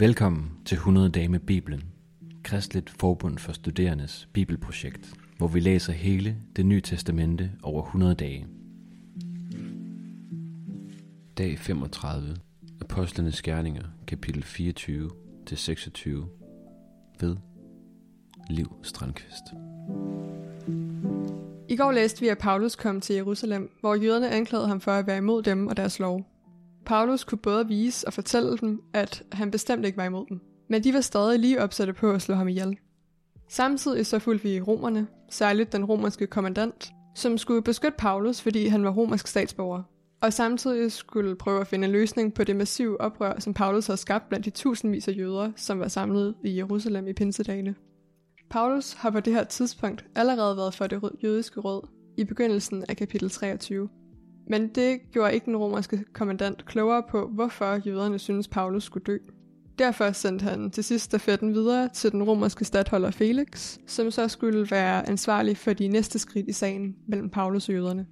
Velkommen til 100 dage med Bibelen, Kristligt Forbund for Studerendes Bibelprojekt, hvor vi læser hele det nye testamente over 100 dage. Dag 35, Apostlenes Gerninger, kapitel 24-26, ved Liv Strandqvist. I går læste vi, at Paulus kom til Jerusalem, hvor jøderne anklagede ham for at være imod dem og deres lov. Paulus kunne både vise og fortælle dem, at han bestemt ikke var imod dem. Men de var stadig lige opsatte på at slå ham ihjel. Samtidig så fulgte vi romerne, særligt den romerske kommandant, som skulle beskytte Paulus, fordi han var romersk statsborger. Og samtidig skulle prøve at finde en løsning på det massive oprør, som Paulus havde skabt blandt de tusindvis af jøder, som var samlet i Jerusalem i pinsedagene. Paulus har på det her tidspunkt allerede været for det jødiske råd i begyndelsen af kapitel 23. Men det gjorde ikke den romerske kommandant klogere på, hvorfor jøderne synes Paulus skulle dø. Derfor sendte han til sidst stafetten videre til den romerske stadholder Felix, som så skulle være ansvarlig for de næste skridt i sagen mellem Paulus og jøderne.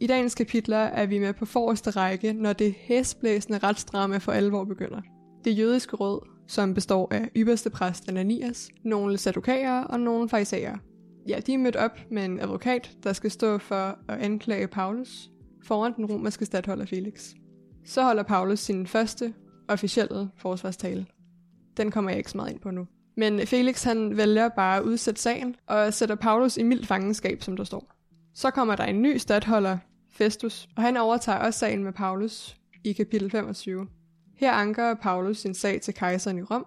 I dagens kapitler er vi med på forreste række, når det hæsblæsende retsdrama for alvor begynder. Det jødiske råd, som består af ypperste præst Ananias, nogle sadukærer og nogle farisæer. Ja, de er mødt op med en advokat, der skal stå for at anklage Paulus, foran den romerske stadholder Felix. Så holder Paulus sin første officielle forsvarstale. Den kommer jeg ikke så meget ind på nu. Men Felix han vælger bare at udsætte sagen og sætter Paulus i mild fangenskab, som der står. Så kommer der en ny stadholder, Festus, og han overtager også sagen med Paulus i kapitel 25. Her anker Paulus sin sag til kejseren i Rom,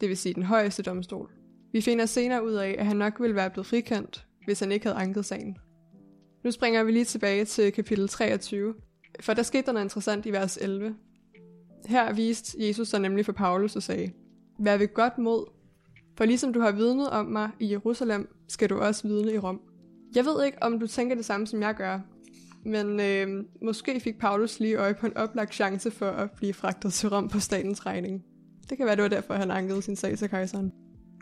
det vil sige den højeste domstol. Vi finder senere ud af, at han nok ville være blevet frikendt, hvis han ikke havde anket sagen. Nu springer vi lige tilbage til kapitel 23, for der skete der noget interessant i vers 11. Her viste Jesus sig nemlig for Paulus og sagde, Vær ved godt mod, for ligesom du har vidnet om mig i Jerusalem, skal du også vidne i Rom. Jeg ved ikke, om du tænker det samme, som jeg gør, men øh, måske fik Paulus lige øje på en oplagt chance for at blive fragtet til Rom på statens regning. Det kan være, det var derfor, han ankede sin sag til kejseren.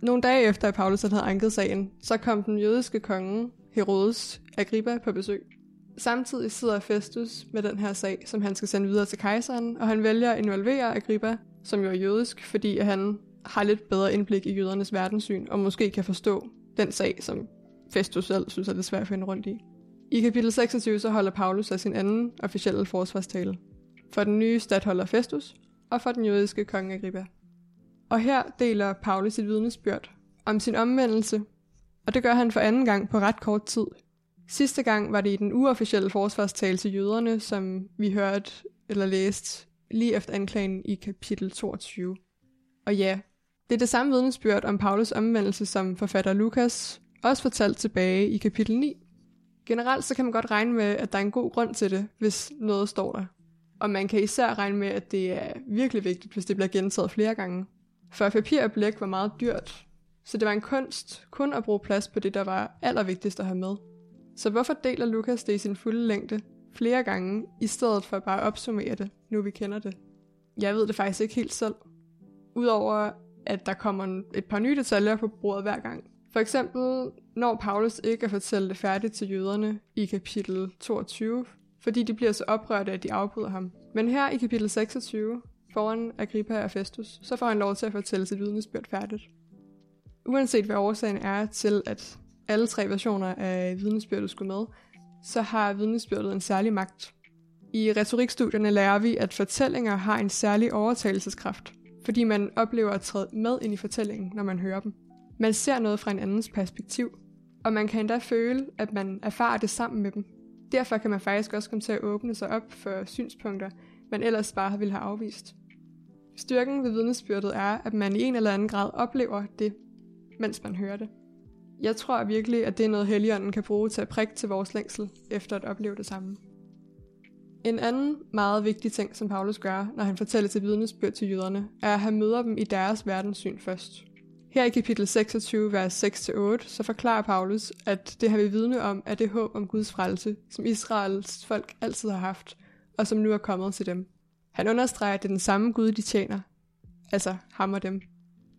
Nogle dage efter, at Paulus havde anket sagen, så kom den jødiske konge Herodes Agrippa på besøg. Samtidig sidder Festus med den her sag, som han skal sende videre til kejseren, og han vælger at involvere Agrippa, som jo er jødisk, fordi han har lidt bedre indblik i jødernes verdenssyn, og måske kan forstå den sag, som Festus selv synes er lidt svært at finde rundt i. I kapitel 26 så holder Paulus af sin anden officielle forsvarstale. For den nye stadholder Festus, og for den jødiske konge Agrippa. Og her deler Paulus sit vidnesbyrd om sin omvendelse og det gør han for anden gang på ret kort tid. Sidste gang var det i den uofficielle forsvarstale til jøderne, som vi hørte eller læste lige efter anklagen i kapitel 22. Og ja, det er det samme vidnesbyrd om Paulus omvendelse, som forfatter Lukas også fortalt tilbage i kapitel 9. Generelt så kan man godt regne med, at der er en god grund til det, hvis noget står der. Og man kan især regne med, at det er virkelig vigtigt, hvis det bliver gentaget flere gange. For papir og blæk var meget dyrt, så det var en kunst kun at bruge plads på det, der var allervigtigst at have med. Så hvorfor deler Lukas det i sin fulde længde flere gange, i stedet for bare at opsummere det, nu vi kender det? Jeg ved det faktisk ikke helt selv. Udover at der kommer et par nye detaljer på bordet hver gang. For eksempel når Paulus ikke at fortælle det færdigt til jøderne i kapitel 22, fordi de bliver så oprørte, at de afbryder ham. Men her i kapitel 26, foran Agrippa og Festus, så får han lov til at fortælle sit vidnesbyrd færdigt. Uanset hvad årsagen er til, at alle tre versioner af vidnesbyrdet skulle med, så har vidnesbyrdet en særlig magt. I retorikstudierne lærer vi, at fortællinger har en særlig overtagelseskraft, fordi man oplever at træde med ind i fortællingen, når man hører dem. Man ser noget fra en andens perspektiv, og man kan endda føle, at man erfarer det sammen med dem. Derfor kan man faktisk også komme til at åbne sig op for synspunkter, man ellers bare ville have afvist. Styrken ved vidnesbyrdet er, at man i en eller anden grad oplever det, mens man hører det. Jeg tror virkelig, at det er noget Helligånden kan bruge til at prikke til vores længsel, efter at opleve det samme. En anden meget vigtig ting, som Paulus gør, når han fortæller til vidnesbyrd til jøderne, er at han møder dem i deres verdenssyn først. Her i kapitel 26, vers 6-8, så forklarer Paulus, at det her vi vidne om, er det håb om Guds frelse, som Israels folk altid har haft, og som nu er kommet til dem. Han understreger, at det er den samme Gud, de tjener, altså ham og dem,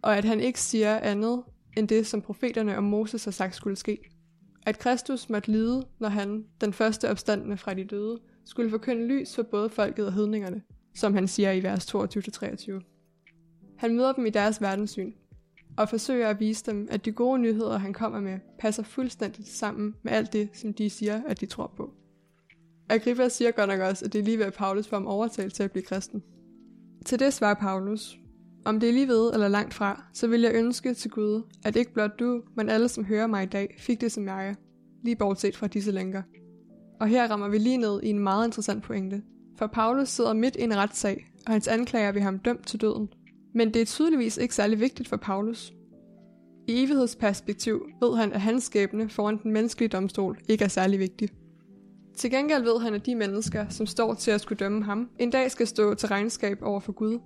og at han ikke siger andet end det, som profeterne og Moses har sagt skulle ske. At Kristus måtte lide, når han, den første opstandende fra de døde, skulle forkynde lys for både folket og hedningerne, som han siger i vers 22-23. Han møder dem i deres verdenssyn, og forsøger at vise dem, at de gode nyheder, han kommer med, passer fuldstændigt sammen med alt det, som de siger, at de tror på. Agrippa siger godt nok også, at det er lige ved at Paulus for ham overtalt til at blive kristen. Til det svarer Paulus, om det er lige ved eller langt fra, så vil jeg ønske til Gud, at ikke blot du, men alle som hører mig i dag, fik det som jeg er, lige bortset fra disse lænker. Og her rammer vi lige ned i en meget interessant pointe. For Paulus sidder midt i en retssag, og hans anklager vil ham dømt til døden. Men det er tydeligvis ikke særlig vigtigt for Paulus. I evighedsperspektiv ved han, at hans skæbne foran den menneskelige domstol ikke er særlig vigtig. Til gengæld ved han, at de mennesker, som står til at skulle dømme ham, en dag skal stå til regnskab over for Gud.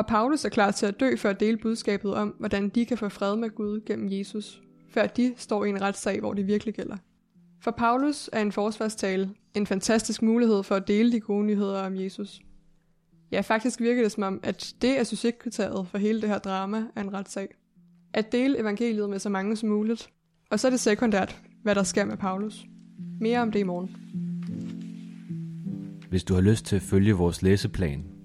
Og Paulus er klar til at dø for at dele budskabet om, hvordan de kan få fred med Gud gennem Jesus, før de står i en retssag, hvor det virkelig gælder. For Paulus er en forsvarstale en fantastisk mulighed for at dele de gode nyheder om Jesus. Ja, faktisk virker det som om, at det er succeskriteriet for hele det her drama af en retssag. At dele evangeliet med så mange som muligt. Og så er det sekundært, hvad der sker med Paulus. Mere om det i morgen. Hvis du har lyst til at følge vores læseplan,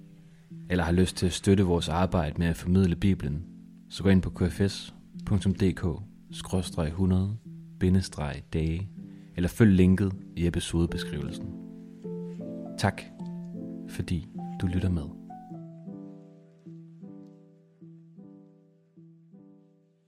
eller har lyst til at støtte vores arbejde med at formidle Bibelen, så gå ind på kfs.dk-100-dage, eller følg linket i episodebeskrivelsen. Tak, fordi du lytter med.